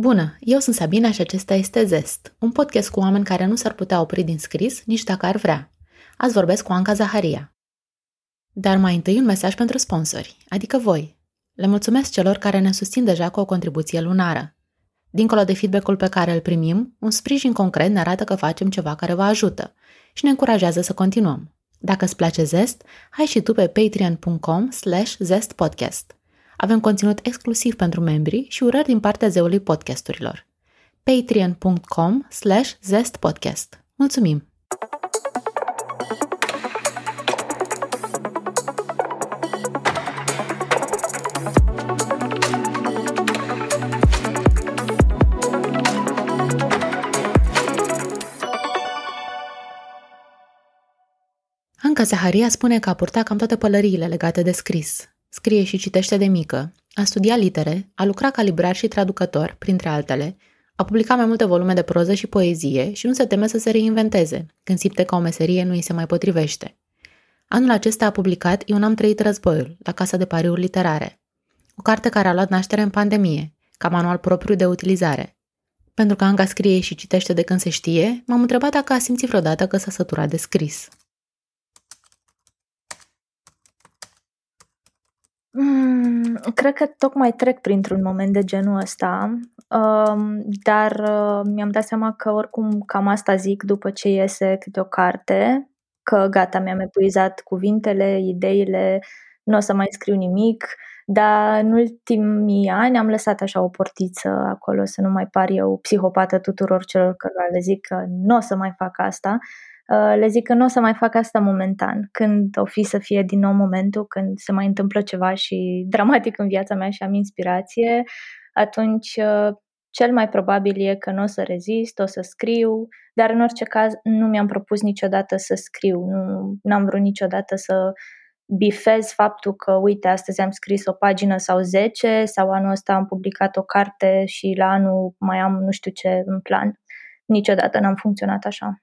Bună, eu sunt Sabina și acesta este Zest, un podcast cu oameni care nu s-ar putea opri din scris nici dacă ar vrea. Azi vorbesc cu Anca Zaharia. Dar mai întâi un mesaj pentru sponsori, adică voi. Le mulțumesc celor care ne susțin deja cu o contribuție lunară. Dincolo de feedback-ul pe care îl primim, un sprijin concret ne arată că facem ceva care vă ajută și ne încurajează să continuăm. Dacă îți place Zest, hai și tu pe patreon.com slash zestpodcast. Avem conținut exclusiv pentru membri și urări din partea zeului podcasturilor. patreon.com slash zestpodcast. Mulțumim! Anca Zaharia spune că a purtat cam toate pălăriile legate de scris. Scrie și citește de mică, a studiat litere, a lucrat ca librar și traducător, printre altele, a publicat mai multe volume de proză și poezie și nu se teme să se reinventeze, când simte că o meserie nu îi se mai potrivește. Anul acesta a publicat Eu n-am trăit războiul, la Casa de Pariuri Literare. O carte care a luat naștere în pandemie, ca manual propriu de utilizare. Pentru că Anca scrie și citește de când se știe, m-am întrebat dacă a simțit vreodată că s-a săturat de scris. Mm, cred că tocmai trec printr-un moment de genul ăsta, um, dar uh, mi-am dat seama că oricum cam asta zic după ce iese câte o carte, că gata, mi-am epuizat cuvintele, ideile, nu o să mai scriu nimic, dar în ultimii ani am lăsat așa o portiță acolo să nu mai par eu psihopată tuturor celor care le zic că nu o să mai fac asta. Uh, le zic că nu o să mai fac asta momentan, când o fi să fie din nou momentul, când se mai întâmplă ceva și dramatic în viața mea și am inspirație, atunci uh, cel mai probabil e că nu o să rezist, o să scriu, dar în orice caz nu mi-am propus niciodată să scriu, nu am vrut niciodată să bifez faptul că, uite, astăzi am scris o pagină sau 10 sau anul ăsta am publicat o carte și la anul mai am nu știu ce în plan. Niciodată n-am funcționat așa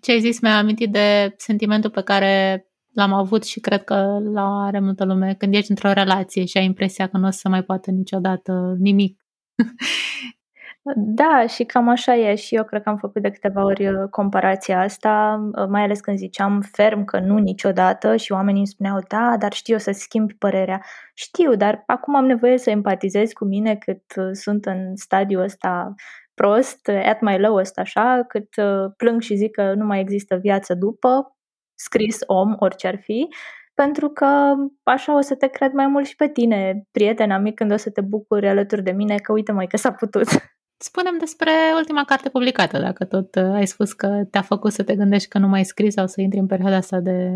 ce ai zis mi-a amintit de sentimentul pe care l-am avut și cred că l are multă lume când ești într-o relație și ai impresia că nu o să mai poată niciodată nimic. Da, și cam așa e și eu cred că am făcut de câteva ori uh, comparația asta, uh, mai ales când ziceam ferm că nu niciodată și oamenii îmi spuneau da, dar știu să schimbi părerea. Știu, dar acum am nevoie să empatizez cu mine cât uh, sunt în stadiul ăsta prost, at my lowest așa, cât uh, plâng și zic că nu mai există viață după, scris om, orice ar fi, pentru că așa o să te cred mai mult și pe tine, prietena mic, când o să te bucuri alături de mine că uite mai că s-a putut. Spunem despre ultima carte publicată, dacă tot uh, ai spus că te-a făcut să te gândești că nu mai scris sau să intri în perioada asta de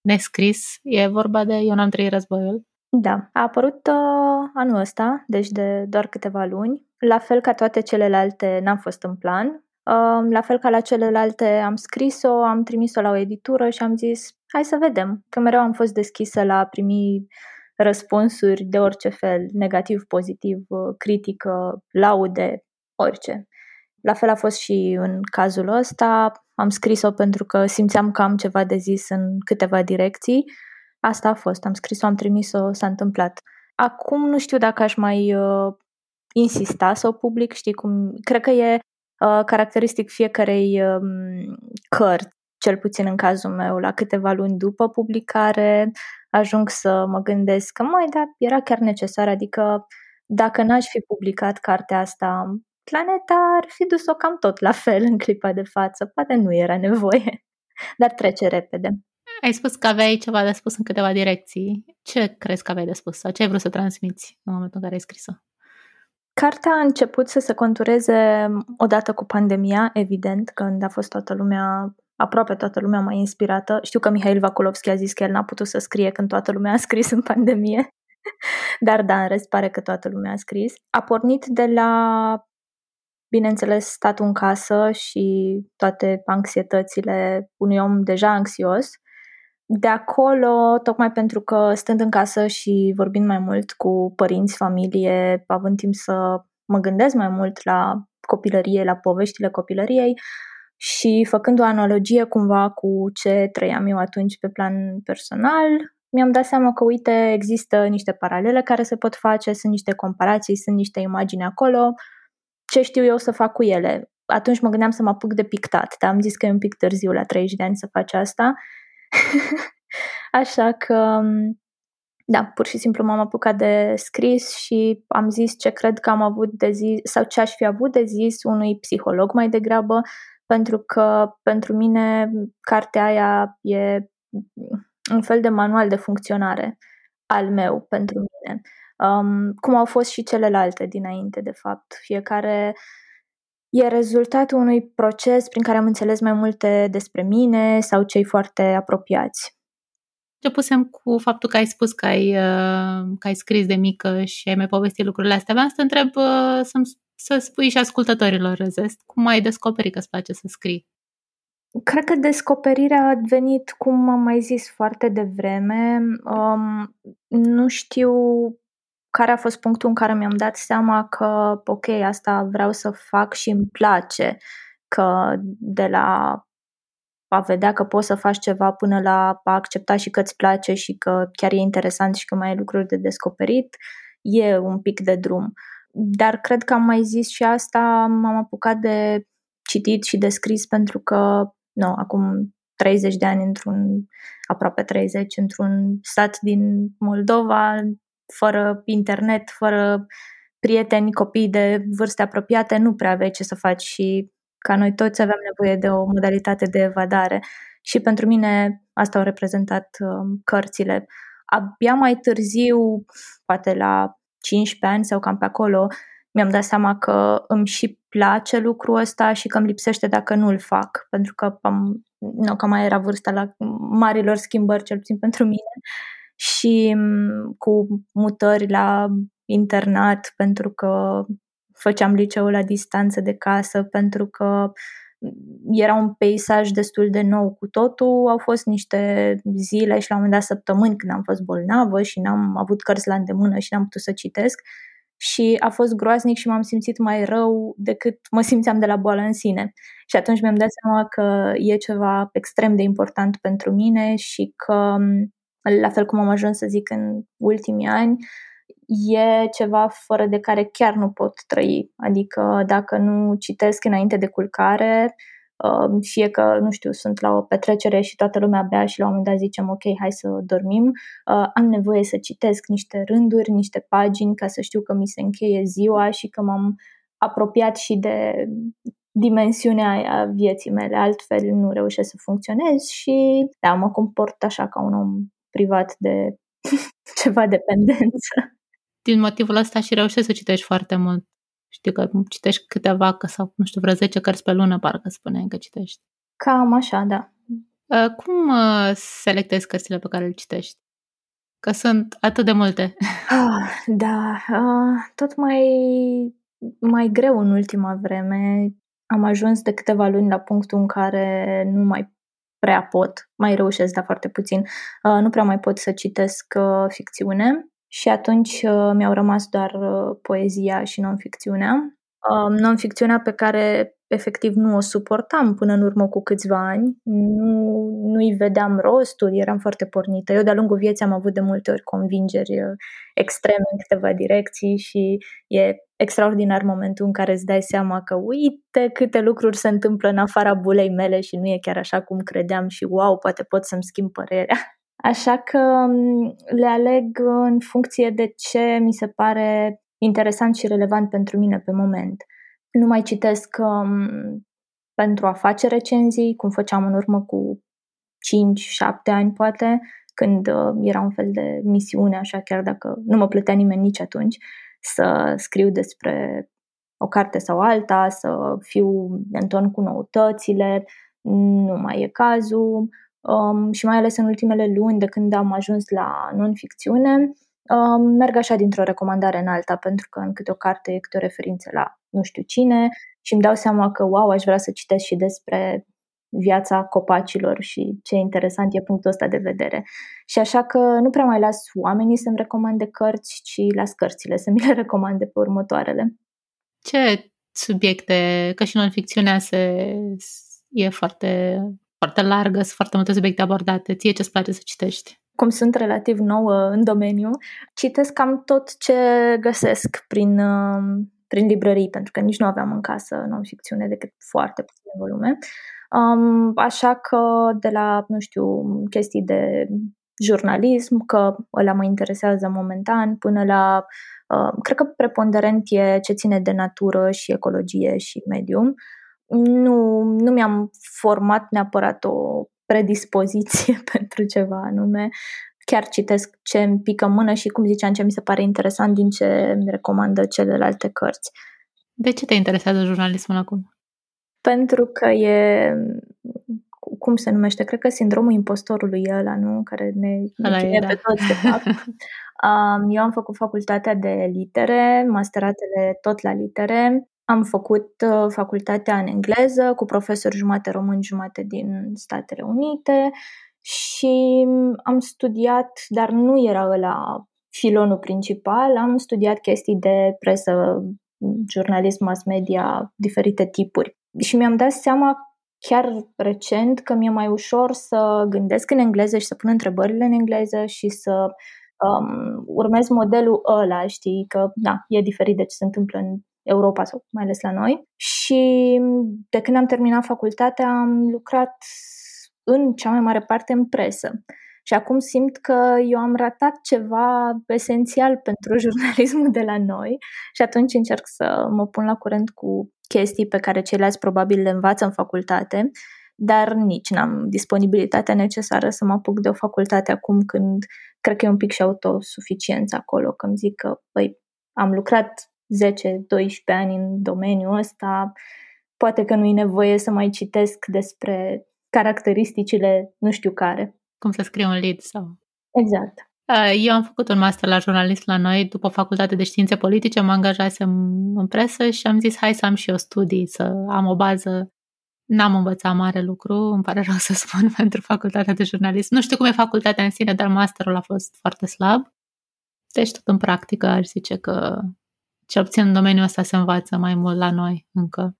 nescris. E vorba de Eu n-am trăit războiul. Da, a apărut uh, anul ăsta, deci de doar câteva luni. La fel ca toate celelalte, n-am fost în plan. Uh, la fel ca la celelalte, am scris-o, am trimis-o la o editură și am zis, hai să vedem. Că mereu am fost deschisă la a primi răspunsuri de orice fel, negativ, pozitiv, uh, critică, laude, orice. La fel a fost și în cazul ăsta. Am scris-o pentru că simțeam că am ceva de zis în câteva direcții Asta a fost, am scris-o, am trimis-o, s-a întâmplat. Acum nu știu dacă aș mai uh, insista să o public, știi cum, cred că e uh, caracteristic fiecarei uh, cărți, cel puțin în cazul meu, la câteva luni după publicare, ajung să mă gândesc că, mai da, era chiar necesar, adică dacă n-aș fi publicat cartea asta, planeta ar fi dus-o cam tot la fel în clipa de față, poate nu era nevoie, dar trece repede. Ai spus că aveai ceva de spus în câteva direcții. Ce crezi că aveai de spus sau ce ai vrut să transmiți în momentul în care ai scris-o? Cartea a început să se contureze odată cu pandemia, evident, când a fost toată lumea, aproape toată lumea mai inspirată. Știu că Mihail Vakulovski a zis că el n-a putut să scrie când toată lumea a scris în pandemie, dar da, în rest pare că toată lumea a scris. A pornit de la, bineînțeles, statul în casă și toate anxietățile unui om deja anxios de acolo, tocmai pentru că stând în casă și vorbind mai mult cu părinți, familie, având timp să mă gândesc mai mult la copilărie, la poveștile copilăriei și făcând o analogie cumva cu ce trăiam eu atunci pe plan personal, mi-am dat seama că, uite, există niște paralele care se pot face, sunt niște comparații, sunt niște imagini acolo ce știu eu să fac cu ele. Atunci mă gândeam să mă apuc de pictat, dar am zis că e un pic târziu la 30 de ani să faci asta. Așa că, da, pur și simplu m-am apucat de scris și am zis ce cred că am avut de zis sau ce aș fi avut de zis unui psiholog mai degrabă, pentru că pentru mine cartea aia e un fel de manual de funcționare al meu pentru mine. Um, cum au fost și celelalte dinainte, de fapt. Fiecare e rezultatul unui proces prin care am înțeles mai multe despre mine sau cei foarte apropiați. Începusem cu faptul că ai spus că ai, uh, că ai scris de mică și ai mai povestit lucrurile astea. Vreau să te întreb uh, să să spui și ascultătorilor Zest, cum ai descoperit că îți place să scrii? Cred că descoperirea a venit, cum am mai zis, foarte devreme. Um, nu știu care a fost punctul în care mi-am dat seama că, ok, asta vreau să fac și îmi place, că de la a vedea că poți să faci ceva până la a accepta și că îți place și că chiar e interesant și că mai ai lucruri de descoperit, e un pic de drum. Dar cred că am mai zis și asta, m-am apucat de citit și de scris pentru că, nu, acum 30 de ani într-un, aproape 30, într-un sat din Moldova, fără internet, fără prieteni, copii de vârste apropiate, nu prea aveai ce să faci și ca noi toți aveam nevoie de o modalitate de evadare. Și pentru mine asta au reprezentat um, cărțile. Abia mai târziu, poate la 15 ani sau cam pe acolo, mi-am dat seama că îmi și place lucrul ăsta și că îmi lipsește dacă nu îl fac, pentru că am, nu, că mai era vârsta la marilor schimbări, cel puțin pentru mine, și mm, cu mutări la internat, pentru că făceam liceul la distanță de casă, pentru că era un peisaj destul de nou cu totul. Au fost niște zile și la un moment dat săptămâni când am fost bolnavă și n-am avut cărți la îndemână și n-am putut să citesc și a fost groaznic și m-am simțit mai rău decât mă simțeam de la boală în sine. Și atunci mi-am dat seama că e ceva extrem de important pentru mine și că, la fel cum am ajuns să zic în ultimii ani, e ceva fără de care chiar nu pot trăi. Adică dacă nu citesc înainte de culcare, um, fie că, nu știu, sunt la o petrecere și toată lumea bea și la un moment dat zicem ok, hai să dormim, uh, am nevoie să citesc niște rânduri, niște pagini ca să știu că mi se încheie ziua și că m-am apropiat și de dimensiunea aia vieții mele, altfel nu reușesc să funcționez și da, mă comport așa ca un om privat de ceva dependență din motivul ăsta și reușești să citești foarte mult. Știu că citești câteva, că sau, nu știu, vreo 10 cărți pe lună, parcă spuneai că citești. Cam așa, da. Uh, cum uh, selectezi cărțile pe care le citești? Că sunt atât de multe. Ah, da, uh, tot mai, mai greu în ultima vreme. Am ajuns de câteva luni la punctul în care nu mai prea pot, mai reușesc, dar foarte puțin. Uh, nu prea mai pot să citesc uh, ficțiune și atunci uh, mi-au rămas doar uh, poezia și non-ficțiunea. Um, non-ficțiunea pe care efectiv nu o suportam până în urmă cu câțiva ani, nu, nu-i vedeam rostul, eram foarte pornită. Eu de-a lungul vieții am avut de multe ori convingeri uh, extreme în câteva direcții și e extraordinar momentul în care îți dai seama că uite câte lucruri se întâmplă în afara bulei mele și nu e chiar așa cum credeam și wow, poate pot să-mi schimb părerea. Așa că mm, le aleg în funcție de ce mi se pare interesant și relevant pentru mine pe moment. Nu mai citesc um, pentru a face recenzii, cum făceam în urmă cu 5-7 ani poate, când uh, era un fel de misiune, așa chiar dacă nu mă plătea nimeni nici atunci, să scriu despre o carte sau alta, să fiu în ton cu noutățile, nu mai e cazul um, și mai ales în ultimele luni de când am ajuns la non-ficțiune, um, merg așa dintr-o recomandare în alta, pentru că în câte o carte e câte o referință la nu știu cine și îmi dau seama că, wow, aș vrea să citesc și despre viața copacilor și ce interesant e punctul ăsta de vedere. Și așa că nu prea mai las oamenii să-mi recomande cărți, ci las cărțile să mi le recomande pe următoarele. Ce subiecte, că și non-ficțiunea se, e foarte foarte largă, sunt foarte multe subiecte abordate. Ție ce-ți place să citești? Cum sunt relativ nouă în domeniu, citesc cam tot ce găsesc prin, uh, prin librării, pentru că nici nu aveam în casă non-ficțiune decât foarte puține volume. Um, așa că de la, nu știu, chestii de jurnalism, că ăla mă interesează momentan, până la, uh, cred că preponderent e ce ține de natură și ecologie și medium. Nu, nu mi-am format neapărat o predispoziție pentru ceva anume. Chiar citesc ce îmi pică mână și, cum ziceam, ce mi se pare interesant din ce îmi recomandă celelalte cărți. De ce te interesează jurnalismul acum? Pentru că e cum se numește, cred că sindromul impostorului ăla, nu? Care ne, Ăla ne e, da. pe toți, de fapt. Um, eu am făcut facultatea de litere, masteratele tot la litere. Am făcut uh, facultatea în engleză cu profesori jumate români, jumate din Statele Unite și am studiat, dar nu era ăla filonul principal, am studiat chestii de presă, jurnalism, mass media, diferite tipuri. Și mi-am dat seama chiar recent că mi-e mai ușor să gândesc în engleză și să pun întrebările în engleză și să um, urmez modelul ăla, știi, că da, e diferit de ce se întâmplă în Europa sau mai ales la noi. Și de când am terminat facultatea am lucrat în cea mai mare parte în presă. Și acum simt că eu am ratat ceva esențial pentru jurnalismul de la noi și atunci încerc să mă pun la curent cu chestii pe care ceilalți probabil le învață în facultate, dar nici n-am disponibilitatea necesară să mă apuc de o facultate acum când cred că e un pic și autosuficiență acolo, că îmi zic că băi, am lucrat 10-12 ani în domeniul ăsta, poate că nu e nevoie să mai citesc despre caracteristicile nu știu care. Cum să scriu un lead sau... Exact. Eu am făcut un master la jurnalist la noi, după facultate de științe politice, mă angajasem în presă și am zis hai să am și eu studii, să am o bază. N-am învățat mare lucru, îmi pare rău să spun, pentru facultatea de jurnalist. Nu știu cum e facultatea în sine, dar masterul a fost foarte slab. Deci tot în practică aș zice că cel puțin în domeniul ăsta se învață mai mult la noi încă.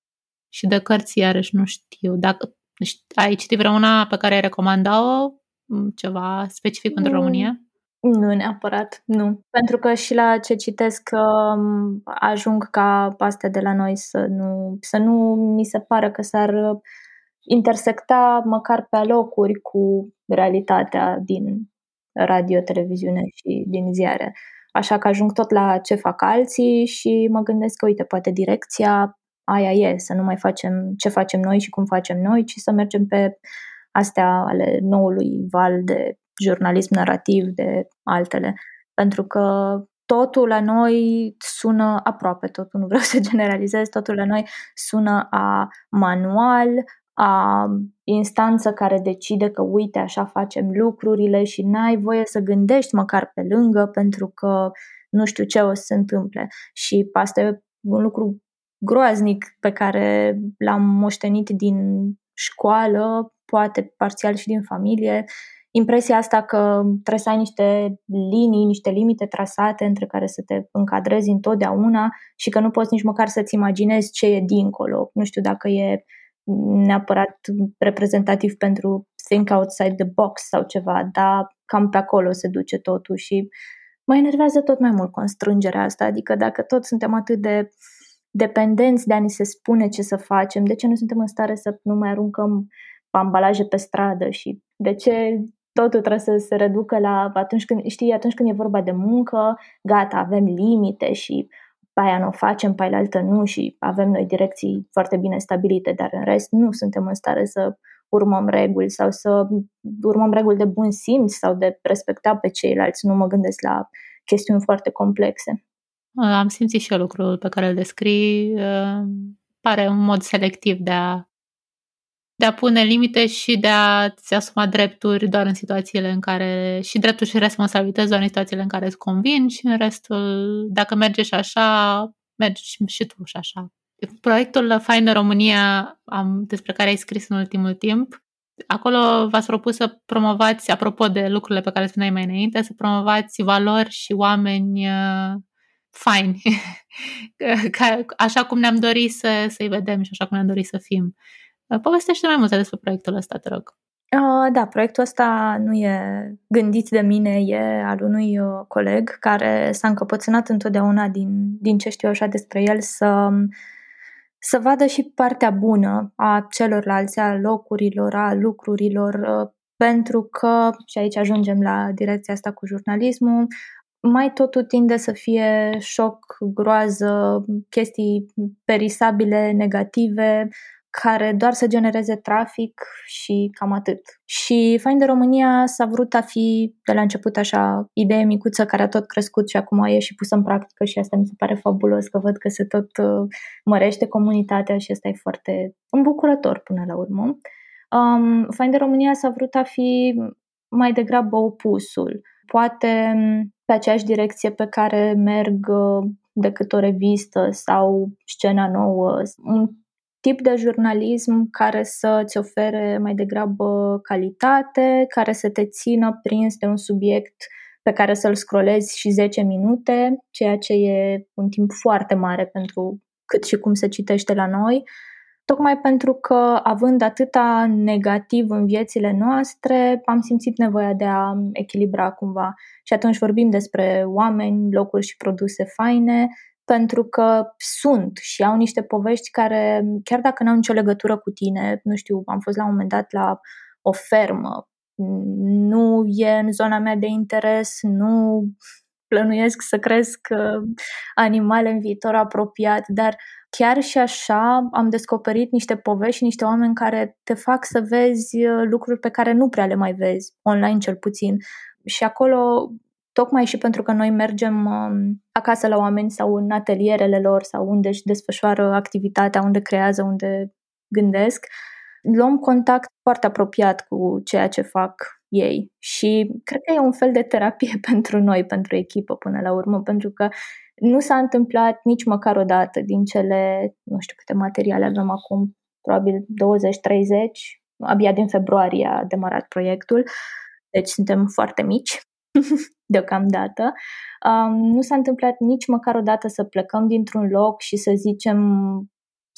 Și de cărți, iarăși, nu știu. Dacă ai citit vreuna pe care ai recomanda-o? Ceva specific pentru România? Nu neapărat, nu. Pentru că și la ce citesc um, ajung ca astea de la noi să nu, să nu mi se pare că s-ar intersecta măcar pe alocuri cu realitatea din radio, televiziune și din ziare. Așa că ajung tot la ce fac alții și mă gândesc că, uite, poate direcția aia e, să nu mai facem ce facem noi și cum facem noi, ci să mergem pe astea ale noului val de jurnalism narrativ, de altele. Pentru că totul la noi sună aproape totul, nu vreau să generalizez, totul la noi sună a manual, a instanță care decide că uite așa facem lucrurile și n-ai voie să gândești măcar pe lângă pentru că nu știu ce o să se întâmple. Și asta e un lucru groaznic pe care l-am moștenit din școală, poate parțial și din familie, impresia asta că trebuie să ai niște linii, niște limite trasate între care să te încadrezi întotdeauna și că nu poți nici măcar să-ți imaginezi ce e dincolo. Nu știu dacă e neapărat reprezentativ pentru think outside the box sau ceva, dar cam pe acolo se duce totul și mă enervează tot mai mult constrângerea asta, adică dacă tot suntem atât de dependenți de a ni se spune ce să facem, de ce nu suntem în stare să nu mai aruncăm ambalaje pe stradă și de ce totul trebuie să se reducă la atunci când, știi, atunci când e vorba de muncă, gata, avem limite și pe aia nu o facem, pe aia altă nu și avem noi direcții foarte bine stabilite, dar în rest nu suntem în stare să urmăm reguli sau să urmăm reguli de bun simț sau de respecta pe ceilalți. Nu mă gândesc la chestiuni foarte complexe. Am simțit și eu lucrul pe care îl descrii. Pare un mod selectiv de a de a pune limite și de a-ți asuma drepturi doar în situațiile în care și drepturi și responsabilități doar în situațiile în care îți convin și în restul, dacă merge și așa, mergi și tu și așa. Proiectul Faină România, am, despre care ai scris în ultimul timp, acolo v-ați propus să promovați, apropo de lucrurile pe care spuneai mai înainte, să promovați valori și oameni uh, faini, așa cum ne-am dorit să, să-i vedem și așa cum ne-am dorit să fim. Povestește mai multe despre proiectul ăsta, te rog. Uh, da, proiectul ăsta nu e gândit de mine, e al unui uh, coleg care s-a încăpățânat întotdeauna din, din ce știu așa despre el să, să vadă și partea bună a celorlalți, a locurilor, a lucrurilor, uh, pentru că, și aici ajungem la direcția asta cu jurnalismul, mai totul tinde să fie șoc, groază, chestii perisabile, negative, care doar să genereze trafic și cam atât. Și Fain de România s-a vrut a fi de la început așa idee micuță care a tot crescut și acum e și pusă în practică și asta mi se pare fabulos că văd că se tot uh, mărește comunitatea și asta e foarte îmbucurător până la urmă. Um, Fain de România s-a vrut a fi mai degrabă opusul. Poate pe aceeași direcție pe care merg uh, decât o revistă sau scena nouă, un tip de jurnalism care să ți ofere mai degrabă calitate, care să te țină prins de un subiect pe care să-l scrollezi și 10 minute, ceea ce e un timp foarte mare pentru cât și cum se citește la noi, tocmai pentru că, având atâta negativ în viețile noastre, am simțit nevoia de a echilibra cumva. Și atunci vorbim despre oameni, locuri și produse faine, pentru că sunt și au niște povești care, chiar dacă nu au nicio legătură cu tine, nu știu, am fost la un moment dat la o fermă, nu e în zona mea de interes, nu plănuiesc să cresc uh, animale în viitor apropiat, dar chiar și așa am descoperit niște povești și niște oameni care te fac să vezi uh, lucruri pe care nu prea le mai vezi, online cel puțin. Și acolo tocmai și pentru că noi mergem um, acasă la oameni sau în atelierele lor sau unde își desfășoară activitatea, unde creează, unde gândesc, luăm contact foarte apropiat cu ceea ce fac ei. Și cred că e un fel de terapie pentru noi, pentru echipă până la urmă, pentru că nu s-a întâmplat nici măcar o dată din cele, nu știu câte materiale avem acum, probabil 20-30, abia din februarie a demarat proiectul, deci suntem foarte mici deocamdată. Um, nu s-a întâmplat nici măcar o dată să plecăm dintr-un loc și să zicem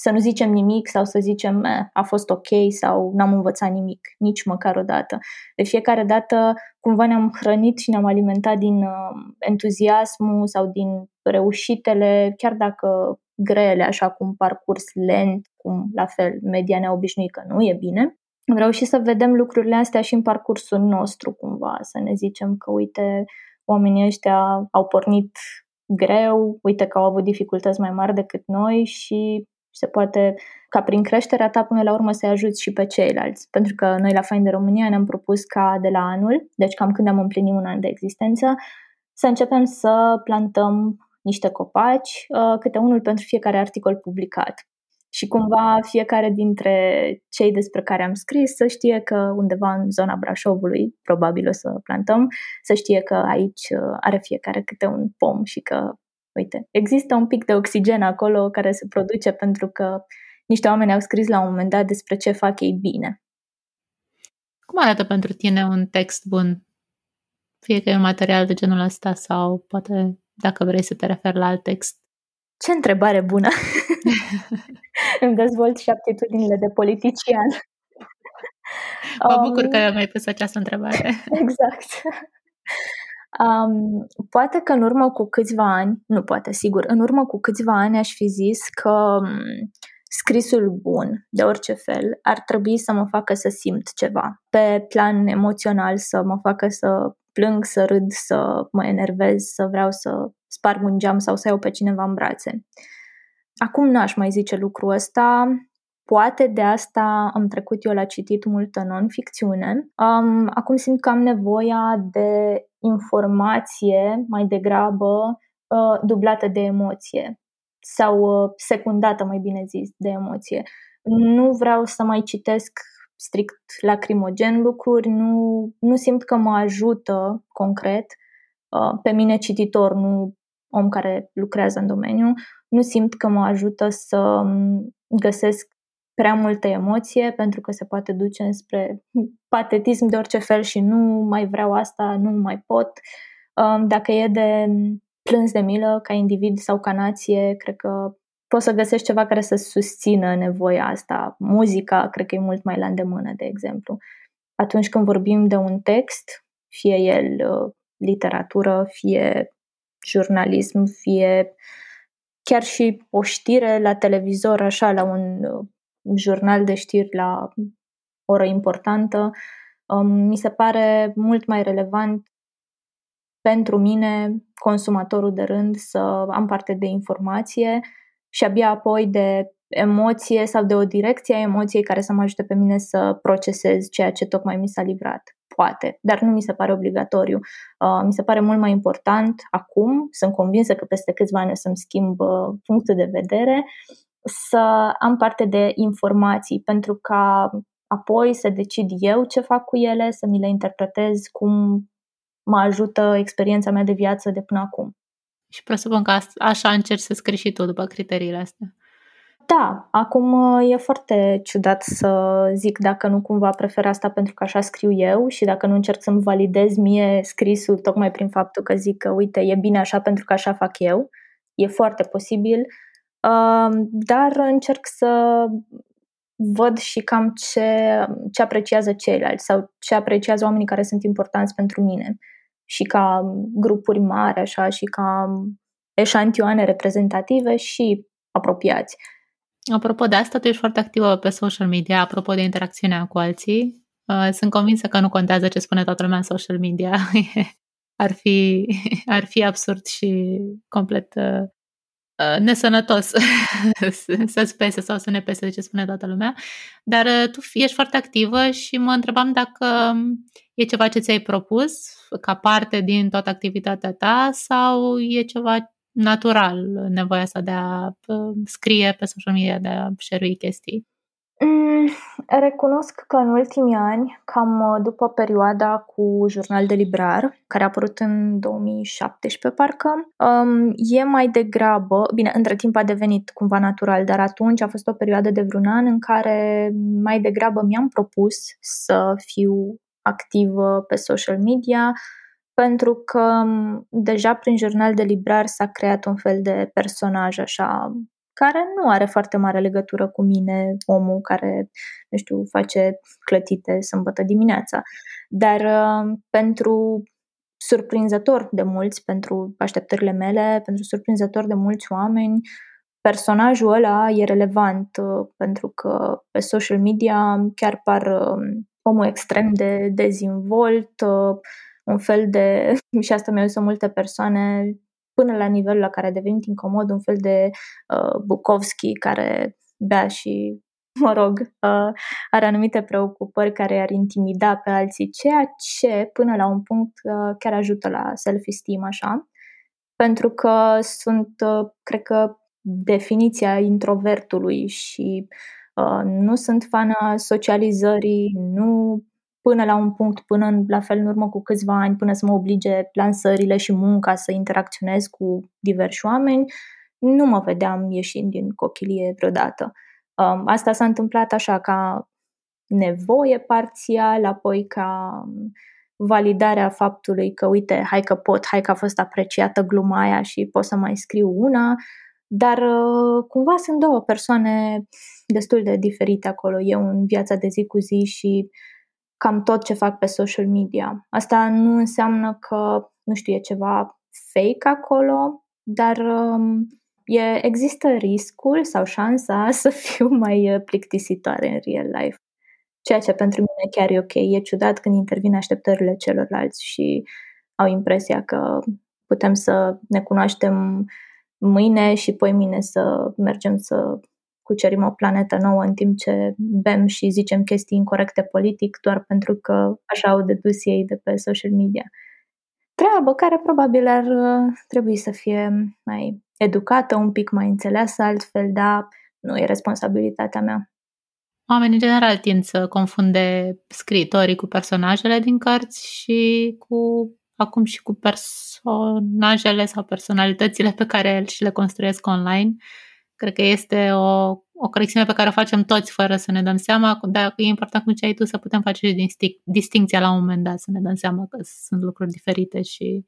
să nu zicem nimic sau să zicem eh, a fost ok sau n-am învățat nimic, nici măcar o dată. De fiecare dată cumva ne-am hrănit și ne-am alimentat din uh, entuziasmul sau din reușitele, chiar dacă grele, așa cum parcurs lent, cum la fel media ne-a obișnuit că nu e bine. Vreau și să vedem lucrurile astea și în parcursul nostru cumva, să ne zicem că uite, oamenii ăștia au pornit greu, uite că au avut dificultăți mai mari decât noi și se poate ca prin creșterea ta până la urmă să-i ajuți și pe ceilalți. Pentru că noi la Fain de România ne-am propus ca de la anul, deci cam când am împlinit un an de existență, să începem să plantăm niște copaci, uh, câte unul pentru fiecare articol publicat. Și cumva fiecare dintre cei despre care am scris să știe că undeva în zona Brașovului, probabil o să plantăm, să știe că aici uh, are fiecare câte un pom și că, uite, există un pic de oxigen acolo care se produce pentru că niște oameni au scris la un moment dat despre ce fac ei bine. Cum arată pentru tine un text bun? Fie că e un material de genul ăsta sau poate dacă vrei să te referi la alt text. Ce întrebare bună! Îmi dezvolt și aptitudinile de politician. Mă bucur um, că mi-ai pus această întrebare. Exact. Um, poate că în urmă cu câțiva ani, nu poate, sigur, în urmă cu câțiva ani aș fi zis că um, scrisul bun, de orice fel, ar trebui să mă facă să simt ceva. Pe plan emoțional, să mă facă să plâng, să râd, să mă enervez, să vreau să sparg un geam sau să iau pe cineva în brațe. Acum n-aș mai zice lucrul ăsta, poate de asta am trecut eu la citit multă non-ficțiune. Um, acum simt că am nevoia de informație mai degrabă uh, dublată de emoție sau uh, secundată, mai bine zis, de emoție. Nu vreau să mai citesc strict lacrimogen lucruri, nu, nu simt că mă ajută concret uh, pe mine cititor, nu om care lucrează în domeniu, nu simt că mă ajută să um, găsesc prea multă emoție pentru că se poate duce spre patetism de orice fel și nu mai vreau asta, nu mai pot. Um, dacă e de plâns de milă ca individ sau ca nație, cred că poți să găsești ceva care să susțină nevoia asta. Muzica, cred că e mult mai la îndemână, de exemplu. atunci când vorbim de un text, fie el uh, literatură, fie jurnalism, fie chiar și o știre la televizor, așa, la un uh, jurnal de știri la oră importantă, um, mi se pare mult mai relevant pentru mine, consumatorul de rând, să am parte de informație și abia apoi de emoție sau de o direcție a emoției care să mă ajute pe mine să procesez ceea ce tocmai mi s-a livrat. Poate, dar nu mi se pare obligatoriu. Uh, mi se pare mult mai important acum, sunt convinsă că peste câțiva ani o să-mi schimb uh, punctul de vedere, să am parte de informații pentru ca apoi să decid eu ce fac cu ele, să mi le interpretez cum mă ajută experiența mea de viață de până acum. Și presupun că așa încerci să scrii și tu după criteriile astea. Da, acum uh, e foarte ciudat să zic dacă nu cumva prefer asta pentru că așa scriu eu și dacă nu încerc să-mi validez mie scrisul tocmai prin faptul că zic că uite, e bine așa pentru că așa fac eu. E foarte posibil, uh, dar încerc să văd și cam ce, ce apreciază ceilalți sau ce apreciază oamenii care sunt importanți pentru mine și ca grupuri mari așa și ca eșantioane reprezentative și apropiați. Apropo de asta, tu ești foarte activă pe social media, apropo de interacțiunea cu alții. Uh, sunt convinsă că nu contează ce spune toată lumea în social media. ar, fi, ar fi absurd și complet uh, uh nesănătos să-ți pese sau să ne pese de ce spune toată lumea. Dar uh, tu ești foarte activă și mă întrebam dacă um, e ceva ce ți-ai propus ca parte din toată activitatea ta sau e ceva natural nevoia asta de a scrie pe social media, de a share chestii? Mm, recunosc că în ultimii ani, cam uh, după perioada cu jurnal de librar, care a apărut în 2017 parcă, um, e mai degrabă, bine, între timp a devenit cumva natural, dar atunci a fost o perioadă de vreun an în care mai degrabă mi-am propus să fiu activă pe social media, pentru că deja prin jurnal de librar s-a creat un fel de personaj așa care nu are foarte mare legătură cu mine, omul care, nu știu, face clătite sâmbătă dimineața. Dar uh, pentru surprinzător de mulți, pentru așteptările mele, pentru surprinzător de mulți oameni, personajul ăla e relevant uh, pentru că pe social media chiar par uh, omul extrem de dezvolt, uh, un fel de, și asta mi-au zis multe persoane, până la nivelul la care a devenit incomod, un fel de uh, Bukowski care bea și, mă rog, uh, are anumite preocupări care ar intimida pe alții, ceea ce, până la un punct, uh, chiar ajută la self-esteem, așa, pentru că sunt, uh, cred că, definiția introvertului și uh, nu sunt fana socializării, nu până la un punct, până în, la fel în urmă cu câțiva ani, până să mă oblige lansările și munca să interacționez cu diversi oameni, nu mă vedeam ieșind din cochilie vreodată. Um, asta s-a întâmplat așa ca nevoie parțial, apoi ca um, validarea faptului că, uite, hai că pot, hai că a fost apreciată gluma aia și pot să mai scriu una, dar uh, cumva sunt două persoane destul de diferite acolo. Eu în viața de zi cu zi și cam tot ce fac pe social media. Asta nu înseamnă că, nu știu, e ceva fake acolo, dar um, e, există riscul sau șansa să fiu mai uh, plictisitoare în real life. Ceea ce pentru mine chiar e ok. E ciudat când intervin așteptările celorlalți și au impresia că putem să ne cunoaștem mâine și poi mine să mergem să cucerim o planetă nouă în timp ce bem și zicem chestii incorrecte politic doar pentru că așa au dedus ei de pe social media. Treabă care probabil ar uh, trebui să fie mai educată, un pic mai înțeleasă altfel, dar nu e responsabilitatea mea. Oamenii în general tind să confunde scriitorii cu personajele din cărți și cu acum și cu personajele sau personalitățile pe care și le construiesc online. Cred că este o, o corecțiune pe care o facem toți fără să ne dăm seama, dar e important cum ce ai tu să putem face și distinc- distinția la un moment dat, să ne dăm seama că sunt lucruri diferite și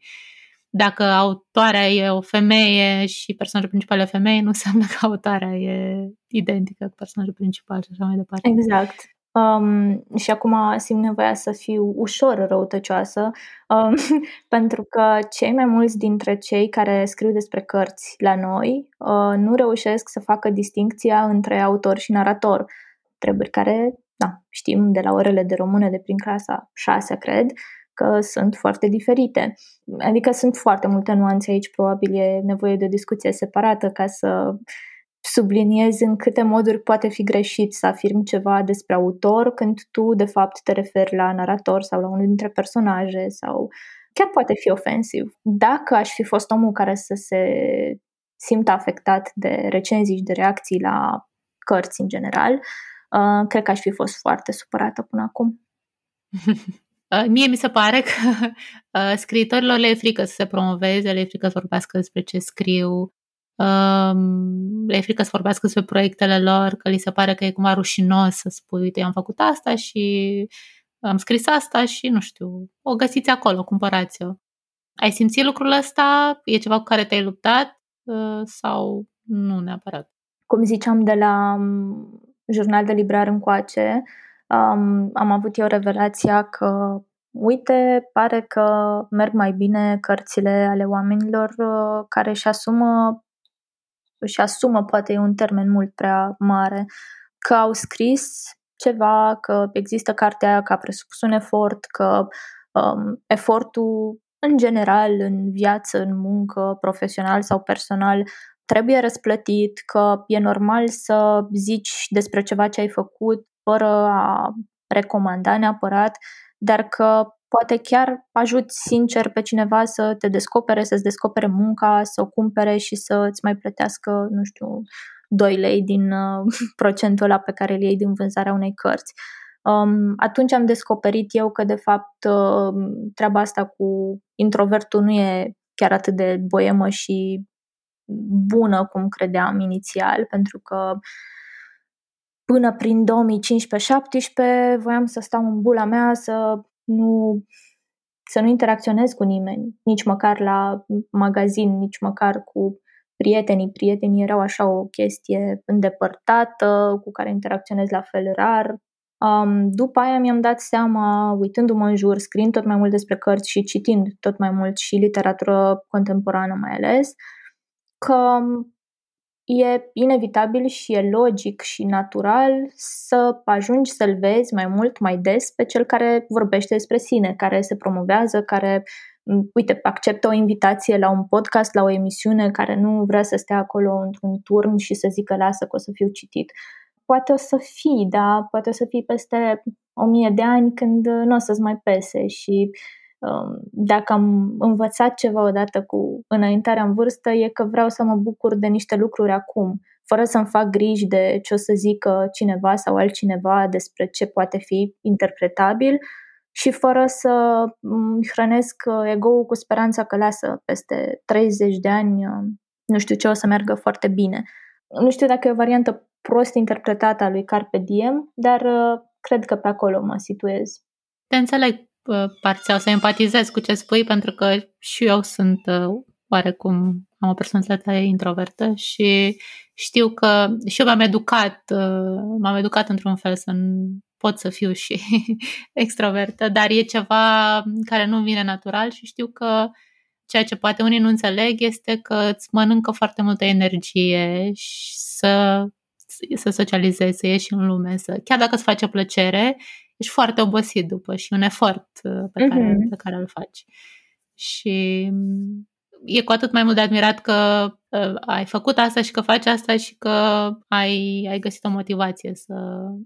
dacă autoarea e o femeie și personajul principal e o femeie, nu înseamnă că autoarea e identică cu personajul principal și așa mai departe. Exact. Um, și acum simt nevoia să fiu ușor răutăcioasă, um, pentru că cei mai mulți dintre cei care scriu despre cărți la noi uh, nu reușesc să facă distincția între autor și narator. Treburi care, da, știm de la orele de română de prin clasa 6, cred, că sunt foarte diferite. Adică sunt foarte multe nuanțe aici, probabil e nevoie de o discuție separată ca să subliniezi în câte moduri poate fi greșit să afirmi ceva despre autor când tu, de fapt, te referi la narator sau la unul dintre personaje sau chiar poate fi ofensiv. Dacă aș fi fost omul care să se simtă afectat de recenzii și de reacții la cărți în general, uh, cred că aș fi fost foarte supărată până acum. Uh, mie mi se pare că uh, scriitorilor le e frică să se promoveze, le e frică să vorbească despre ce scriu, Um, le e frică să vorbească despre proiectele lor, că li se pare că e cumva rușinos să spui, uite, am făcut asta și am scris asta și, nu știu, o găsiți acolo, cumpărați-o. Ai simțit lucrul ăsta? E ceva cu care te-ai luptat uh, sau nu neapărat? Cum ziceam de la um, jurnal de librar încoace, um, am avut eu revelația că uite, pare că merg mai bine cărțile ale oamenilor uh, care își asumă își asumă, poate e un termen mult prea mare, că au scris ceva, că există cartea aia, că a presupus un efort, că um, efortul în general, în viață, în muncă, profesional sau personal, trebuie răsplătit, că e normal să zici despre ceva ce ai făcut fără a recomanda neapărat, dar că poate chiar ajuți sincer pe cineva să te descopere, să-ți descopere munca, să o cumpere și să îți mai plătească, nu știu, 2 lei din uh, procentul ăla pe care îl iei din vânzarea unei cărți. Um, atunci am descoperit eu că, de fapt, uh, treaba asta cu introvertul nu e chiar atât de boemă și bună cum credeam inițial, pentru că până prin 2015-17 voiam să stau în bula mea, să nu, să nu interacționez cu nimeni, nici măcar la magazin, nici măcar cu prietenii. Prietenii erau așa o chestie îndepărtată, cu care interacționez la fel rar. Um, după aia mi-am dat seama, uitându-mă în jur, scriind tot mai mult despre cărți și citind tot mai mult și literatură contemporană mai ales, că e inevitabil și e logic și natural să ajungi să-l vezi mai mult, mai des pe cel care vorbește despre sine, care se promovează, care, uite, acceptă o invitație la un podcast, la o emisiune, care nu vrea să stea acolo într-un turn și să zică lasă că o să fiu citit. Poate o să fii, da, poate o să fii peste o mie de ani când nu o să-ți mai pese și Um, dacă am învățat ceva odată cu înaintarea în vârstă, e că vreau să mă bucur de niște lucruri acum, fără să-mi fac griji de ce o să zică cineva sau altcineva despre ce poate fi interpretabil și fără să hrănesc ego-ul cu speranța că lasă peste 30 de ani um, nu știu ce o să meargă foarte bine. Nu știu dacă e o variantă prost interpretată a lui Carpe Diem, dar uh, cred că pe acolo mă situez. Te înțeleg parțial să empatizez cu ce spui, pentru că și eu sunt uh, oarecum am o personalitate introvertă și știu că și eu m-am educat, uh, m-am educat într-un fel să pot să fiu și extrovertă, dar e ceva care nu vine natural și știu că ceea ce poate unii nu înțeleg este că îți mănâncă foarte multă energie și să, să socializezi, să ieși în lume, să, chiar dacă îți face plăcere, ești foarte obosit după și un efort uh, pe care, uh-huh. pe care îl faci. Și mm, e cu atât mai mult de admirat că uh, ai făcut asta și că faci asta și că ai, ai găsit o motivație să...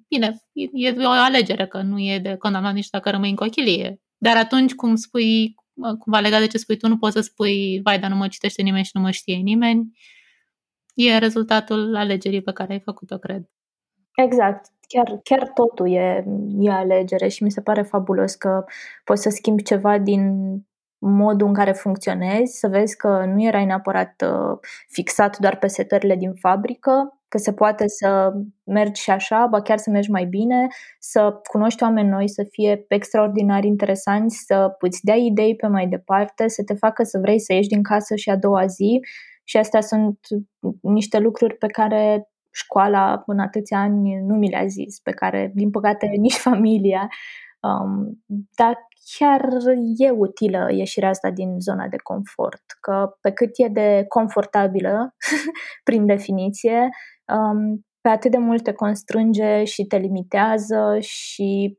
Bine, e, e o alegere, că nu e de condamnat nici dacă rămâi în cochilie. Dar atunci, cum spui, cumva legat de ce spui tu, nu poți să spui, vai, dar nu mă citește nimeni și nu mă știe nimeni. E rezultatul alegerii pe care ai făcut-o, cred. Exact chiar, chiar totul e, e alegere și mi se pare fabulos că poți să schimbi ceva din modul în care funcționezi, să vezi că nu erai neapărat uh, fixat doar pe setările din fabrică, că se poate să mergi și așa, ba chiar să mergi mai bine, să cunoști oameni noi, să fie extraordinar interesanți, să îți dea idei pe mai departe, să te facă să vrei să ieși din casă și a doua zi. Și astea sunt niște lucruri pe care școala în atâția ani nu mi le-a zis, pe care, din păcate, nici familia. Um, dar chiar e utilă ieșirea asta din zona de confort, că pe cât e de confortabilă, prin definiție, um, pe atât de mult te constrânge și te limitează și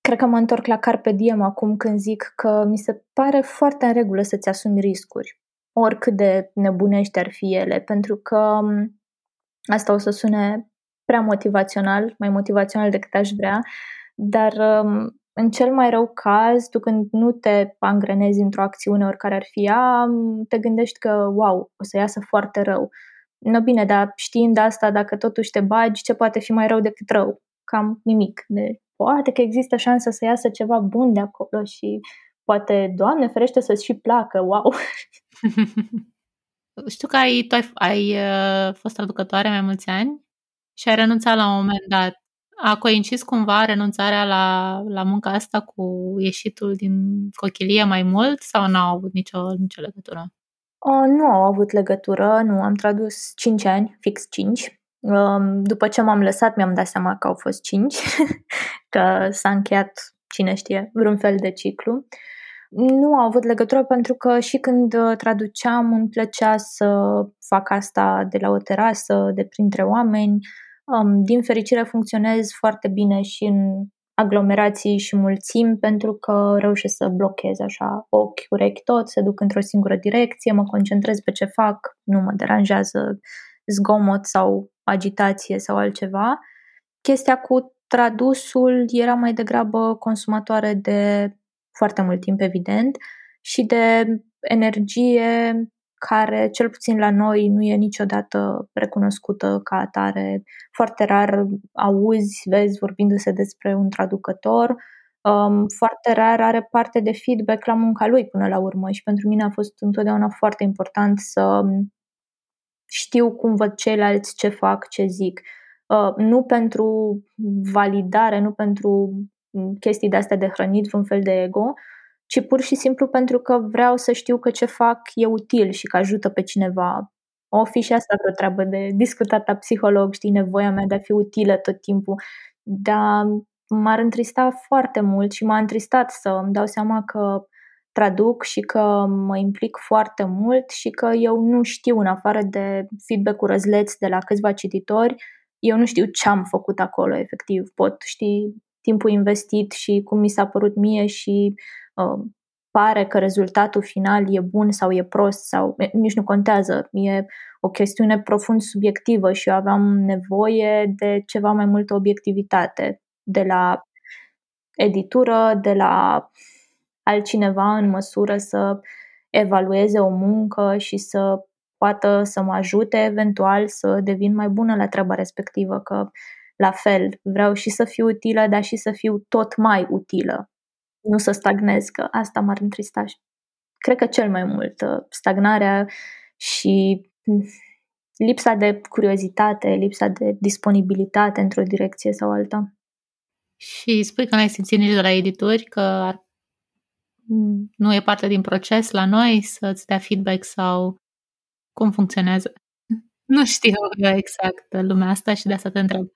cred că mă întorc la Carpe Diem acum când zic că mi se pare foarte în regulă să-ți asumi riscuri, oricât de nebunești ar fi ele, pentru că um, asta o să sune prea motivațional, mai motivațional decât aș vrea, dar um, în cel mai rău caz, tu când nu te angrenezi într-o acțiune oricare ar fi ea, te gândești că, wow, o să iasă foarte rău. No bine, dar știind asta, dacă totuși te bagi, ce poate fi mai rău decât rău? Cam nimic. De, poate că există șansa să iasă ceva bun de acolo și poate, Doamne ferește, să-ți și placă, wow! Știu că ai, tu ai, ai uh, fost traducătoare mai mulți ani și ai renunțat la un moment dat. A coincis cumva renunțarea la, la munca asta cu ieșitul din cochilie mai mult sau n-au avut nicio, nicio legătură? O, nu au avut legătură, nu, am tradus 5 ani, fix 5. Um, după ce m-am lăsat, mi-am dat seama că au fost 5, că s-a încheiat, cine știe, vreun fel de ciclu. Nu au avut legătură pentru că și când uh, traduceam îmi plăcea să fac asta de la o terasă, de printre oameni, Um, din fericire funcționez foarte bine și în aglomerații și mulțimi pentru că reușesc să blochez așa ochi, urechi, tot, se duc într-o singură direcție, mă concentrez pe ce fac, nu mă deranjează zgomot sau agitație sau altceva. Chestia cu tradusul era mai degrabă consumatoare de foarte mult timp, evident, și de energie care, cel puțin la noi, nu e niciodată recunoscută ca atare. Foarte rar auzi, vezi vorbindu-se despre un traducător, um, foarte rar are parte de feedback la munca lui până la urmă și pentru mine a fost întotdeauna foarte important să știu cum văd ceilalți, ce fac, ce zic. Uh, nu pentru validare, nu pentru chestii de astea de hrănit vreun fel de ego, ci pur și simplu pentru că vreau să știu că ce fac e util și că ajută pe cineva. O fi și asta vreo treabă de discutat la psiholog, știi, nevoia mea de a fi utilă tot timpul. Dar m-ar întrista foarte mult și m-a întristat să îmi dau seama că traduc și că mă implic foarte mult și că eu nu știu, în afară de feedback-ul răzleț de la câțiva cititori, eu nu știu ce am făcut acolo, efectiv. Pot ști timpul investit și cum mi s-a părut mie și uh, pare că rezultatul final e bun sau e prost sau nici nu contează. E o chestiune profund subiectivă și eu aveam nevoie de ceva mai multă obiectivitate de la editură, de la altcineva în măsură să evalueze o muncă și să poată să mă ajute eventual să devin mai bună la treaba respectivă, că la fel vreau și să fiu utilă, dar și să fiu tot mai utilă nu să stagnez, că asta m-ar întrista. Cred că cel mai mult uh, stagnarea și mm, lipsa de curiozitate, lipsa de disponibilitate într-o direcție sau alta. Și spui că nu ai simțit nici de la editori că ar... nu e parte din proces la noi să-ți dea feedback sau cum funcționează? Nu știu exact lumea asta și de asta te întreb.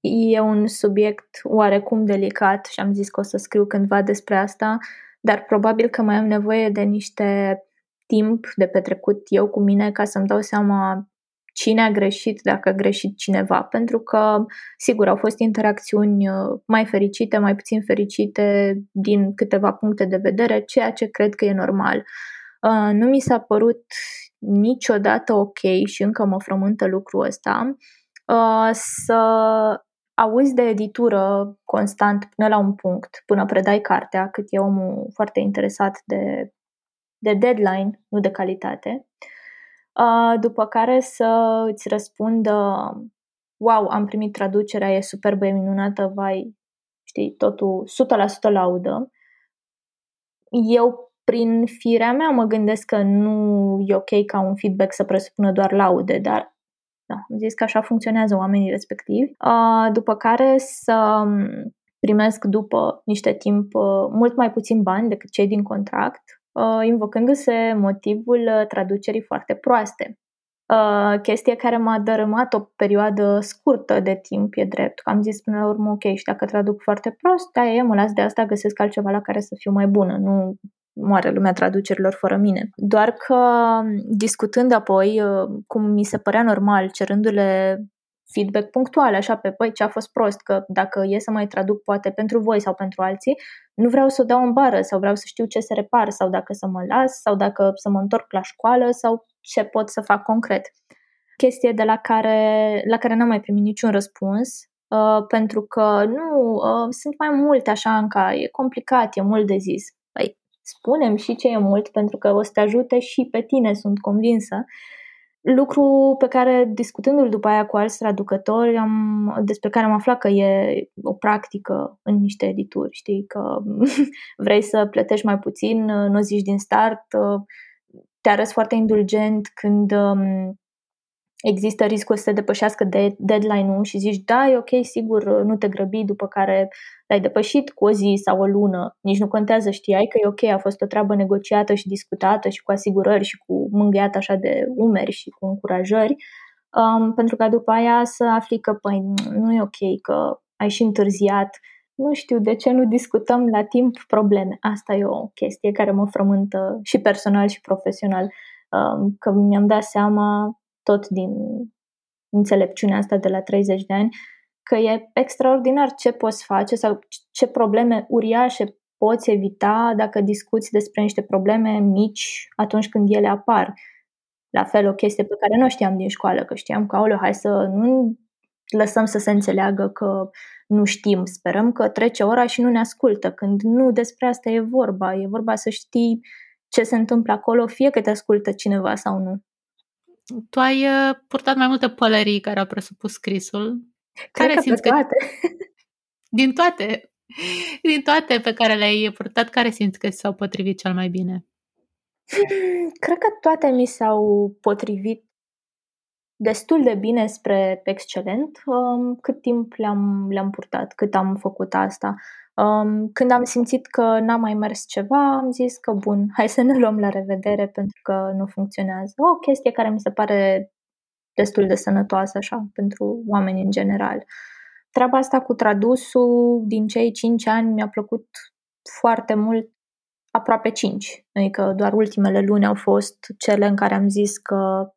E un subiect oarecum delicat și am zis că o să scriu cândva despre asta, dar probabil că mai am nevoie de niște timp de petrecut eu cu mine ca să-mi dau seama cine a greșit, dacă a greșit cineva. Pentru că, sigur, au fost interacțiuni uh, mai fericite, mai puțin fericite din câteva puncte de vedere, ceea ce cred că e normal. Uh, nu mi s-a părut niciodată ok și încă mă frământă lucrul ăsta uh, să auzi de editură constant până la un punct, până predai cartea, cât e omul foarte interesat de, de deadline, nu de calitate, după care să îți răspundă wow, am primit traducerea, e superbă, e minunată, vai, știi, totul 100% laudă. Eu, prin firea mea, mă gândesc că nu e ok ca un feedback să presupună doar laude, dar da, am zis că așa funcționează oamenii respectivi. După care să primesc după niște timp mult mai puțin bani decât cei din contract, invocându-se motivul traducerii foarte proaste. Uh, chestie care m-a dărâmat o perioadă scurtă de timp, e drept. Am zis până la urmă, ok, și dacă traduc foarte prost, da, e, mă las de asta, găsesc altceva la care să fiu mai bună. Nu moare lumea traducerilor fără mine. Doar că discutând apoi, uh, cum mi se părea normal, cerându-le feedback punctual, așa pe păi ce a fost prost, că dacă e să mai traduc poate pentru voi sau pentru alții, nu vreau să o dau în bară sau vreau să știu ce se repar sau dacă să mă las sau dacă să mă întorc la școală sau ce pot să fac concret. Chestie de la care, la care n-am mai primit niciun răspuns, uh, pentru că nu, uh, sunt mai multe așa în ca, e complicat, e mult de zis. Păi, spunem și ce e mult, pentru că o să te ajute și pe tine, sunt convinsă. Lucru pe care, discutându-l după aia cu alți traducători, am, despre care am aflat că e o practică în niște edituri, știi, că vrei să plătești mai puțin, nu zici din start, te arăți foarte indulgent când um, există riscul să te depășească de deadline-ul și zici, da, e ok, sigur, nu te grăbi, după care l-ai depășit cu o zi sau o lună, nici nu contează, știai că e ok, a fost o treabă negociată și discutată și cu asigurări și cu mângâiat așa de umeri și cu încurajări, um, pentru ca după aia să afli că, păi, nu e ok, că ai și întârziat, nu știu de ce nu discutăm la timp probleme. Asta e o chestie care mă frământă și personal și profesional, um, că mi-am dat seama tot din înțelepciunea asta de la 30 de ani, că e extraordinar ce poți face sau ce probleme uriașe poți evita dacă discuți despre niște probleme mici atunci când ele apar. La fel, o chestie pe care nu știam din școală, că știam că, aoleu, hai să nu lăsăm să se înțeleagă că nu știm, sperăm că trece ora și nu ne ascultă, când nu despre asta e vorba, e vorba să știi ce se întâmplă acolo, fie că te ascultă cineva sau nu. Tu ai uh, purtat mai multe pălării care au presupus scrisul. Cred care că simți pe toate. Că... Din toate. Din toate pe care le-ai purtat, care simți că s-au potrivit cel mai bine? Cred că toate mi s-au potrivit destul de bine spre excelent um, cât timp le-am, le-am purtat, cât am făcut asta. Um, când am simțit că n-a mai mers ceva, am zis că bun, hai să ne luăm la revedere pentru că nu funcționează. O chestie care mi se pare destul de sănătoasă așa pentru oameni în general. Treaba asta cu tradusul din cei cinci ani mi-a plăcut foarte mult aproape cinci. Adică doar ultimele luni au fost cele în care am zis că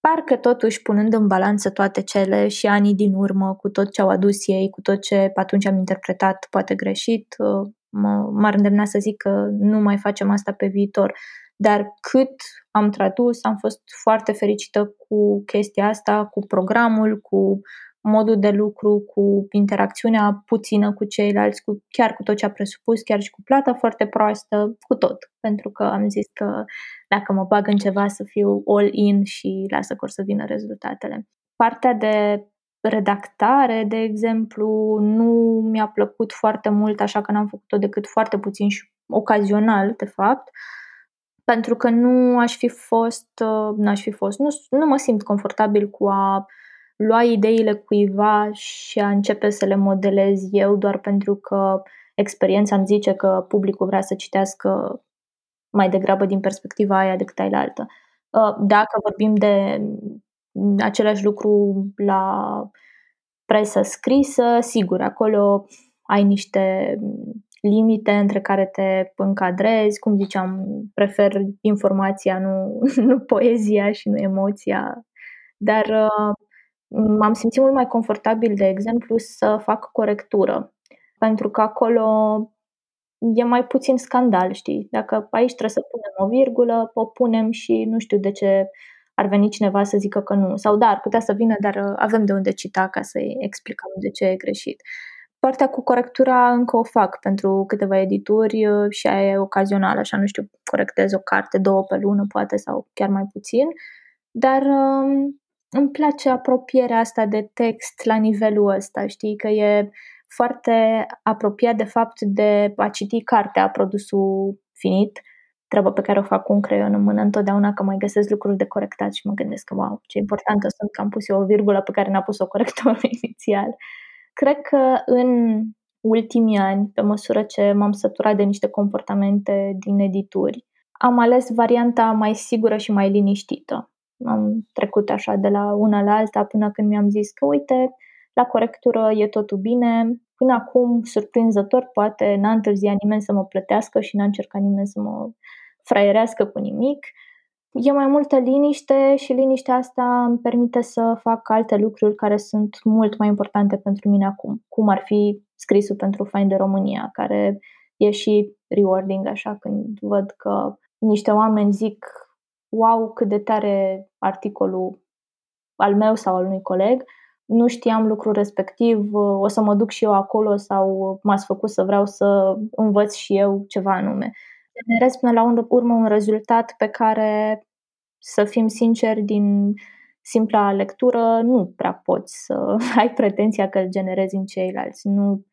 Parcă totuși punând în balanță toate cele și anii din urmă, cu tot ce au adus ei, cu tot ce atunci am interpretat poate greșit, uh, mă, m-ar îndemna să zic că nu mai facem asta pe viitor. Dar cât am tradus, am fost foarte fericită cu chestia asta, cu programul, cu modul de lucru, cu interacțiunea puțină cu ceilalți, cu, chiar cu tot ce a presupus, chiar și cu plata foarte proastă, cu tot. Pentru că am zis că dacă mă bag în ceva să fiu all-in și lasă că să vină rezultatele. Partea de redactare, de exemplu, nu mi-a plăcut foarte mult, așa că n-am făcut-o decât foarte puțin și ocazional, de fapt, pentru că nu aș fi fost, uh, n-aș fi fost, nu, nu mă simt confortabil cu a lua ideile cuiva și a începe să le modelez eu doar pentru că experiența îmi zice că publicul vrea să citească mai degrabă din perspectiva aia decât ai la altă. Uh, dacă vorbim de același lucru la presă scrisă, sigur, acolo ai niște limite între care te încadrezi, cum ziceam, prefer informația, nu, nu poezia și nu emoția, dar uh, m-am simțit mult mai confortabil, de exemplu, să fac corectură, pentru că acolo e mai puțin scandal, știi? Dacă aici trebuie să punem o virgulă, o punem și nu știu de ce ar veni cineva să zică că nu. Sau da, ar putea să vină, dar uh, avem de unde cita ca să-i explicăm de ce e greșit. Partea cu corectura încă o fac pentru câteva edituri uh, și aia e ocazional, așa nu știu, corectez o carte, două pe lună poate sau chiar mai puțin, dar um, îmi place apropierea asta de text la nivelul ăsta, știi, că e foarte apropiat de fapt de a citi cartea, produsul finit, treaba pe care o fac cu un creion în mână întotdeauna că mai găsesc lucruri de corectat și mă gândesc că, wow, ce importantă sunt că am pus eu o virgulă pe care n-a pus-o corectorul inițial. Cred că în ultimii ani, pe măsură ce m-am săturat de niște comportamente din edituri, am ales varianta mai sigură și mai liniștită. Am trecut așa de la una la alta până când mi-am zis că uite, la corectură e totul bine, până acum, surprinzător, poate n-a întârziat nimeni să mă plătească și n-a încercat nimeni să mă fraierească cu nimic. E mai multă liniște și liniștea asta îmi permite să fac alte lucruri care sunt mult mai importante pentru mine acum, cum ar fi scrisul pentru Find România, care e și rewarding așa când văd că niște oameni zic wow, cât de tare articolul al meu sau al unui coleg, nu știam lucrul respectiv, o să mă duc și eu acolo sau m-ați făcut să vreau să învăț și eu ceva anume. Generez până la urmă un rezultat pe care, să fim sinceri, din simpla lectură nu prea poți să ai pretenția că îl generezi în ceilalți. Nu,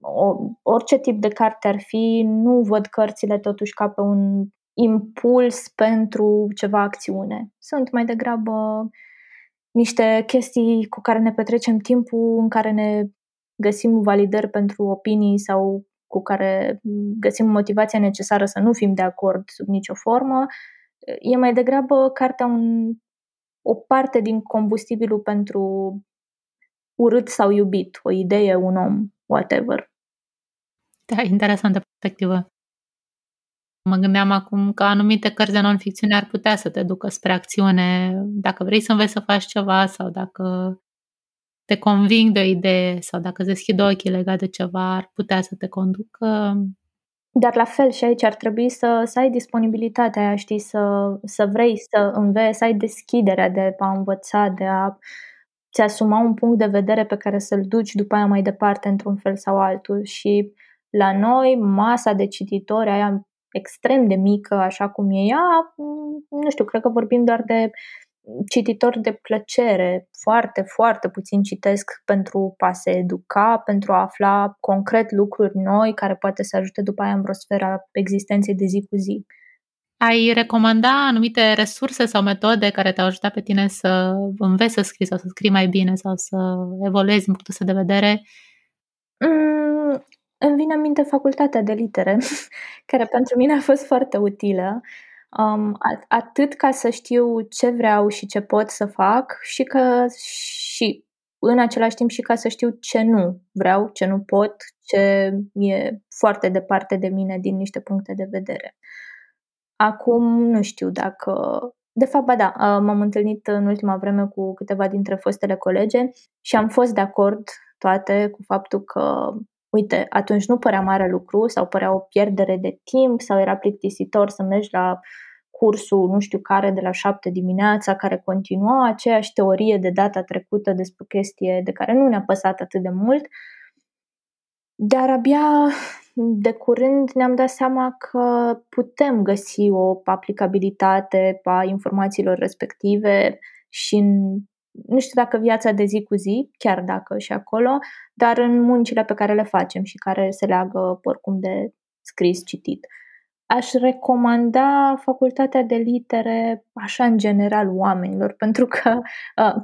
o, orice tip de carte ar fi, nu văd cărțile totuși ca pe un impuls pentru ceva acțiune. Sunt mai degrabă niște chestii cu care ne petrecem timpul, în care ne găsim validări pentru opinii sau cu care găsim motivația necesară să nu fim de acord sub nicio formă. E mai degrabă cartea un, o parte din combustibilul pentru urât sau iubit, o idee, un om, whatever. Da, interesantă perspectivă. Mă gândeam acum că anumite cărți de non-ficțiune ar putea să te ducă spre acțiune dacă vrei să înveți să faci ceva sau dacă te conving de o idee sau dacă îți deschid ochii legat de ceva, ar putea să te conducă. Dar la fel și aici ar trebui să, să ai disponibilitatea aia, știi, să, să vrei să înveți, să ai deschiderea de a învăța, de a ți asuma un punct de vedere pe care să-l duci după aia mai departe într-un fel sau altul. Și la noi, masa de cititori, aia extrem de mică, așa cum e ea, nu știu, cred că vorbim doar de cititori de plăcere. Foarte, foarte puțin citesc pentru a se educa, pentru a afla concret lucruri noi care poate să ajute după aia în vreo sfera existenței de zi cu zi. Ai recomanda anumite resurse sau metode care te-au ajutat pe tine să înveți să scrii sau să scrii mai bine sau să evoluezi din punctul de vedere? Mm, îmi vine în minte facultatea de litere, care pentru mine a fost foarte utilă. Um, atât ca să știu ce vreau și ce pot să fac și că și în același timp și ca să știu ce nu vreau, ce nu pot, ce e foarte departe de mine din niște puncte de vedere. Acum nu știu dacă de fapt, ba da, m-am întâlnit în ultima vreme cu câteva dintre fostele colege și am fost de acord toate cu faptul că uite, atunci nu părea mare lucru sau părea o pierdere de timp sau era plictisitor să mergi la cursul nu știu care de la șapte dimineața care continua aceeași teorie de data trecută despre chestie de care nu ne-a păsat atât de mult. Dar abia de curând ne-am dat seama că putem găsi o aplicabilitate a informațiilor respective și în nu știu dacă viața de zi cu zi, chiar dacă și acolo, dar în muncile pe care le facem și care se leagă oricum de scris, citit. Aș recomanda facultatea de litere așa în general oamenilor, pentru că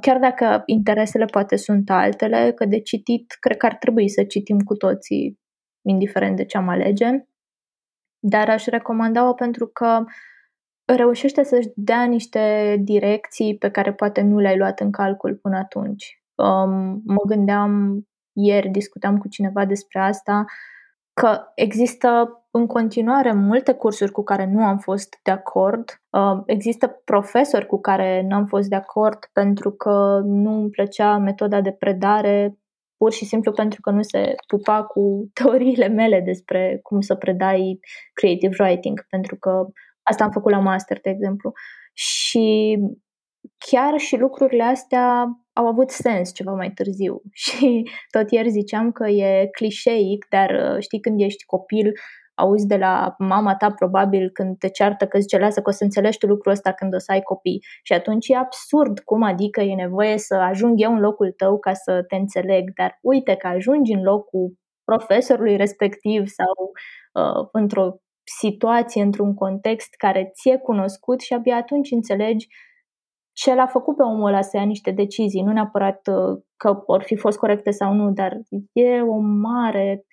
chiar dacă interesele poate sunt altele, că de citit cred că ar trebui să citim cu toții, indiferent de ce am alege, dar aș recomanda-o pentru că reușește să-și dea niște direcții pe care poate nu le-ai luat în calcul până atunci. Um, mă gândeam ieri, discutam cu cineva despre asta, că există în continuare multe cursuri cu care nu am fost de acord. Uh, există profesori cu care nu am fost de acord pentru că nu îmi plăcea metoda de predare, pur și simplu pentru că nu se pupa cu teoriile mele despre cum să predai creative writing, pentru că Asta am făcut la master, de exemplu. Și chiar și lucrurile astea au avut sens ceva mai târziu. Și tot ieri ziceam că e clișeic, dar uh, știi când ești copil, auzi de la mama ta probabil când te ceartă că zice lasă că o să înțelegi tu lucrul ăsta când o să ai copii. Și atunci e absurd cum adică e nevoie să ajung eu în locul tău ca să te înțeleg, dar uite că ajungi în locul profesorului respectiv sau uh, într-o situație, într-un context care ți-e cunoscut și abia atunci înțelegi ce l-a făcut pe omul ăla să ia niște decizii, nu neapărat uh, că vor fi fost corecte sau nu, dar e o mare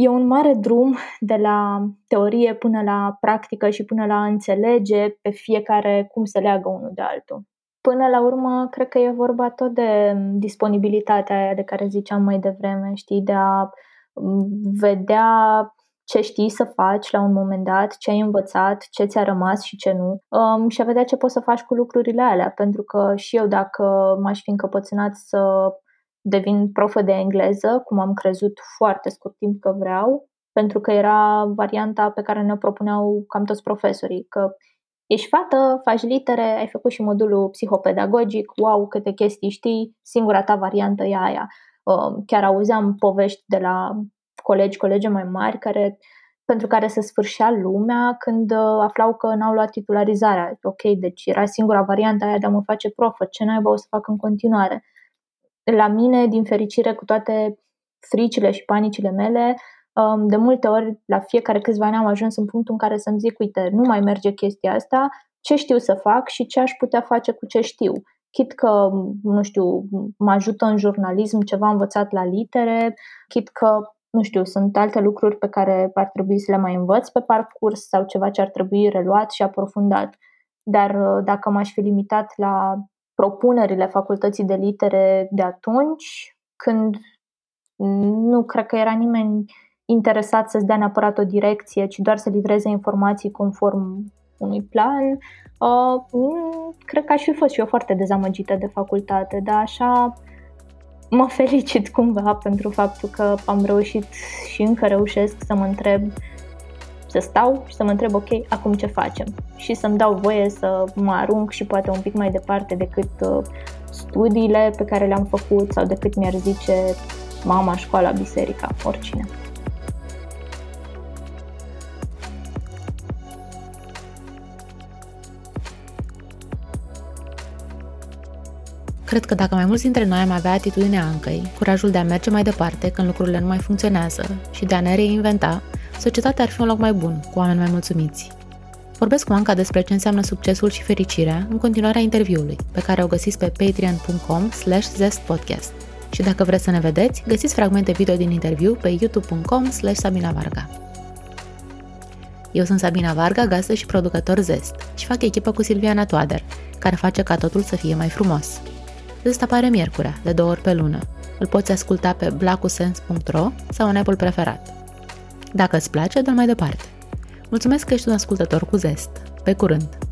E un mare drum de la teorie până la practică și până la a înțelege pe fiecare cum se leagă unul de altul. Până la urmă, cred că e vorba tot de disponibilitatea aia de care ziceam mai devreme, știi, de a vedea ce știi să faci la un moment dat, ce ai învățat, ce ți-a rămas și ce nu um, și a vedea ce poți să faci cu lucrurile alea, pentru că și eu dacă m-aș fi încăpățânat să devin profă de engleză, cum am crezut foarte scurt timp că vreau, pentru că era varianta pe care ne propuneau cam toți profesorii, că ești fată, faci litere, ai făcut și modulul psihopedagogic, wow, câte chestii știi, singura ta variantă e aia. Um, chiar auzeam povești de la colegi, colege mai mari care pentru care se sfârșea lumea când uh, aflau că n-au luat titularizarea. Ok, deci era singura variantă aia de a mă face profă, ce naiba o să fac în continuare? La mine, din fericire, cu toate fricile și panicile mele, um, de multe ori, la fiecare câțiva ani am ajuns în punctul în care să-mi zic, uite, nu mai merge chestia asta, ce știu să fac și ce aș putea face cu ce știu. Chit că, nu știu, mă ajută în jurnalism, ceva învățat la litere, chit că nu știu, sunt alte lucruri pe care ar trebui să le mai învăț pe parcurs sau ceva ce ar trebui reluat și aprofundat. Dar uh, dacă m-aș fi limitat la propunerile facultății de litere de atunci, când nu cred că era nimeni interesat să-ți dea neapărat o direcție, ci doar să livreze informații conform unui plan, uh, cred că aș fi fost și eu foarte dezamăgită de facultate, dar așa mă felicit cumva pentru faptul că am reușit și încă reușesc să mă întreb, să stau și să mă întreb, ok, acum ce facem? Și să-mi dau voie să mă arunc și poate un pic mai departe decât uh, studiile pe care le-am făcut sau decât mi-ar zice mama, școala, biserica, oricine. Cred că dacă mai mulți dintre noi am avea atitudinea Ancăi, curajul de a merge mai departe când lucrurile nu mai funcționează și de a ne reinventa, societatea ar fi un loc mai bun, cu oameni mai mulțumiți. Vorbesc cu Anca despre ce înseamnă succesul și fericirea în continuarea interviului, pe care o găsiți pe patreon.com slash zestpodcast. Și dacă vreți să ne vedeți, găsiți fragmente video din interviu pe youtube.com slash Sabina Varga. Eu sunt Sabina Varga, gazdă și producător Zest și fac echipă cu Silviana Toader, care face ca totul să fie mai frumos. Ăsta apare miercurea, de două ori pe lună. Îl poți asculta pe blacusens.ro sau în Apple preferat. Dacă îți place, dă mai departe. Mulțumesc că ești un ascultător cu zest. Pe curând!